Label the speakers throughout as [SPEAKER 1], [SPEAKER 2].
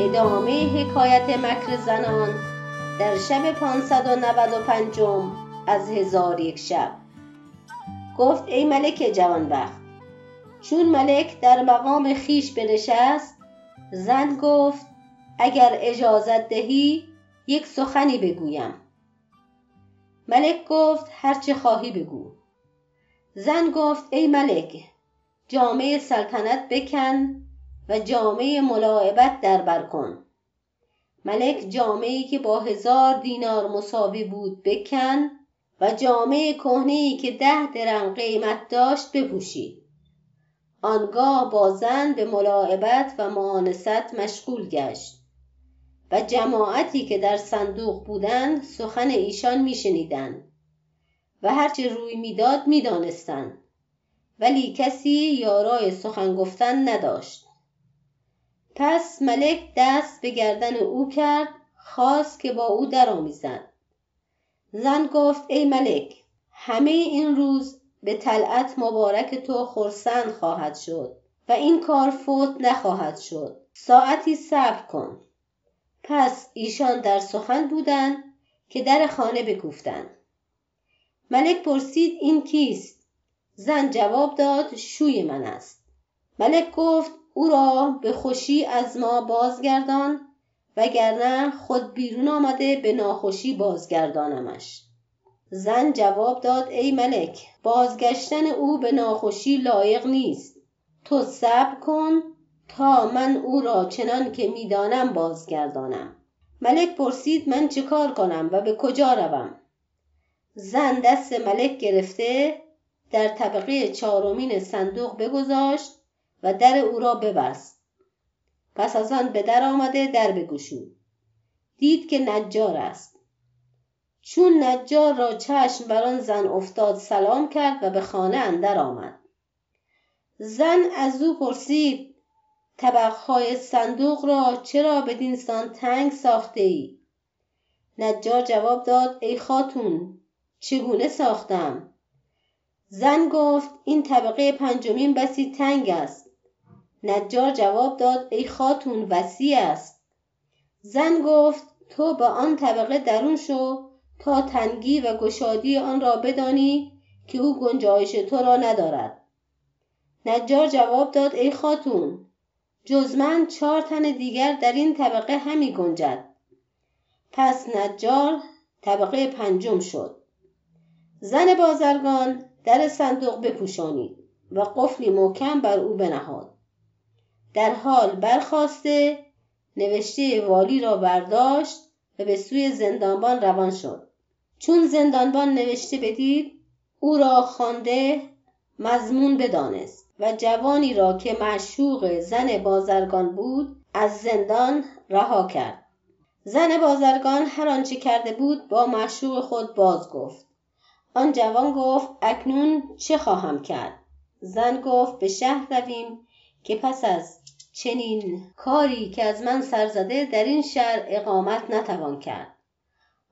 [SPEAKER 1] ادامه حکایت مکر زنان در شب 595 از هزار یک شب. گفت ای ملک جوانبخت چون ملک در مقام خیش بنشست زن گفت اگر اجازت دهی یک سخنی بگویم. ملک گفت هرچه خواهی بگو. زن گفت ای ملک جامعه سلطنت بکن و جامعه ملاعبت دربر کن ملک جامعی که با هزار دینار مساوی بود بکن و جامعه کهنهای که ده درم قیمت داشت بپوشید آنگاه با زن به ملاعبت و معانست مشغول گشت و جماعتی که در صندوق بودند سخن ایشان میشنیدند و هرچه روی می‌داد می‌دانستند. ولی کسی یارای سخن گفتن نداشت. پس ملک دست به گردن او کرد خواست که با او درآمیزد. زن گفت ای ملک همه این روز به طلعت مبارک تو خرسند خواهد شد و این کار فوت نخواهد شد. ساعتی صبر کن. پس ایشان در سخن بودند که در خانه بکوفتند. ملک پرسید این کیست؟ زن جواب داد شوی من است. ملک گفت او را به خوشی از ما بازگردان وگرنه خود بیرون آمده به ناخوشی بازگردانمش. زن جواب داد ای ملک بازگشتن او به ناخوشی لایق نیست. تو صبر کن تا من او را چنان که می‌دانم بازگردانم. ملک پرسید من چه کار کنم و به کجا روم؟ زن دست ملک گرفته در طبقه چهارمین صندوق بگذاشت و در او را ببست. پس از آن به در آمده در بگشود. دید که نجار است. چون نجار را چشم بر آن زن افتاد سلام کرد و به خانه اندر آمد. زن از او پرسید طبقهای صندوق را چرا بدین سان تنگ ساخته ای؟ نجار جواب داد ای خاتون چگونه ساختم؟ زن گفت این طبقه پنجمین بسی تنگ است. نجار جواب داد ای خاتون وسیع است. زن گفت تو به آن طبقه درون شو تا تنگی و گشادی آن را بدانی که او گنجایش تو را ندارد. نجار جواب داد ای خاتون جز من چهار تن دیگر در این طبقه همی گنجد. پس نجار طبقه پنجم شد. زن بازرگان در صندوق بپوشانید و قفلی محکم بر او بنهاد. در حال برخواسته نوشته والی را برداشت و به سوی زندانبان روان شد. چون زندانبان نوشته بدید او را خوانده مضمون بدانست و جوانی را که معشوق زن بازرگان بود از زندان رها کرد. زن بازرگان هر آنچه کرده بود با معشوق خود باز گفت. آن جوان گفت اکنون چه خواهم کرد؟ زن گفت به شهر رویم که پس از چنین کاری که از من سر زده در این شهر اقامت نتوان کرد.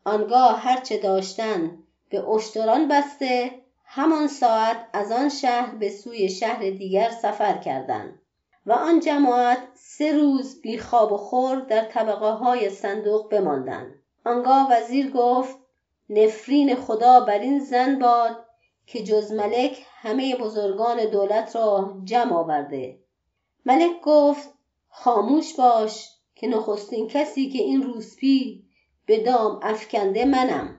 [SPEAKER 1] آنگاه هرچه داشتن به اشتران بسته همان ساعت از آن شهر به سوی شهر دیگر سفر کردند و آن جماعت سه روز بی خواب و خور در طبقه های صندوق بماندند. آنگاه وزیر گفت نفرین خدا بر این زن باد که جز ملک همه بزرگان دولت را جمع آورده. ملک گفت خاموش باش که نخستین کسی که این روسپی به دام افکنده منم.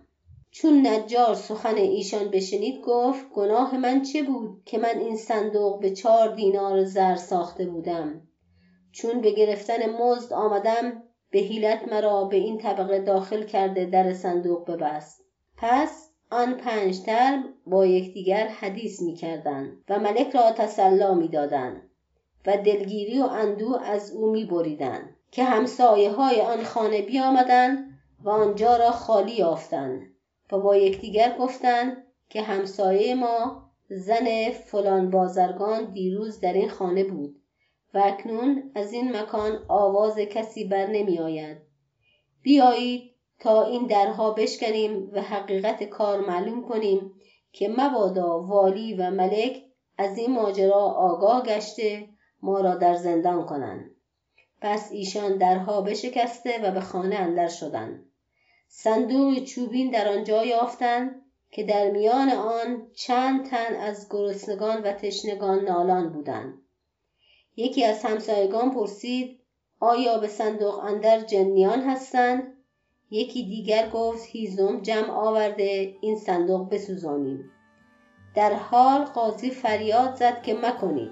[SPEAKER 1] چون نجار سخن ایشان بشنید گفت گناه من چه بود که من این صندوق به چهار دینار زر ساخته بودم؟ چون به گرفتن مزد آمدم به حیلت مرا به این طبقه داخل کرده در صندوق ببست. پس آن پنج تر با یکدیگر حدیث می‌کردند و ملک را تسلا می‌دادند. و دلگیری و اندوه از او میبریدند که همسایه های آن خانه بیامدند و آنجا را خالی یافتند و با یکدیگر گفتند که همسایه ما زن فلان بازرگان دیروز در این خانه بود و اکنون از این مکان آواز کسی بر نمی آید. بیایید تا این درها بشکنیم و حقیقت کار معلوم کنیم که مبادا والی و ملک از این ماجرا آگاه گشته ما را در زندان کنند. پس ایشان درها بشکسته و به خانه اندر شدند. صندوق چوبین در آنجا یافتند که در میان آن چند تن از گرسنگان و تشنگان نالان بودند. یکی از همسایگان پرسید آیا به صندوق اندر جنیان هستند؟ یکی دیگر گفت هیزم جمع آورده این صندوق بسوزانیم. در حال قاضی فریاد زد که مکنید.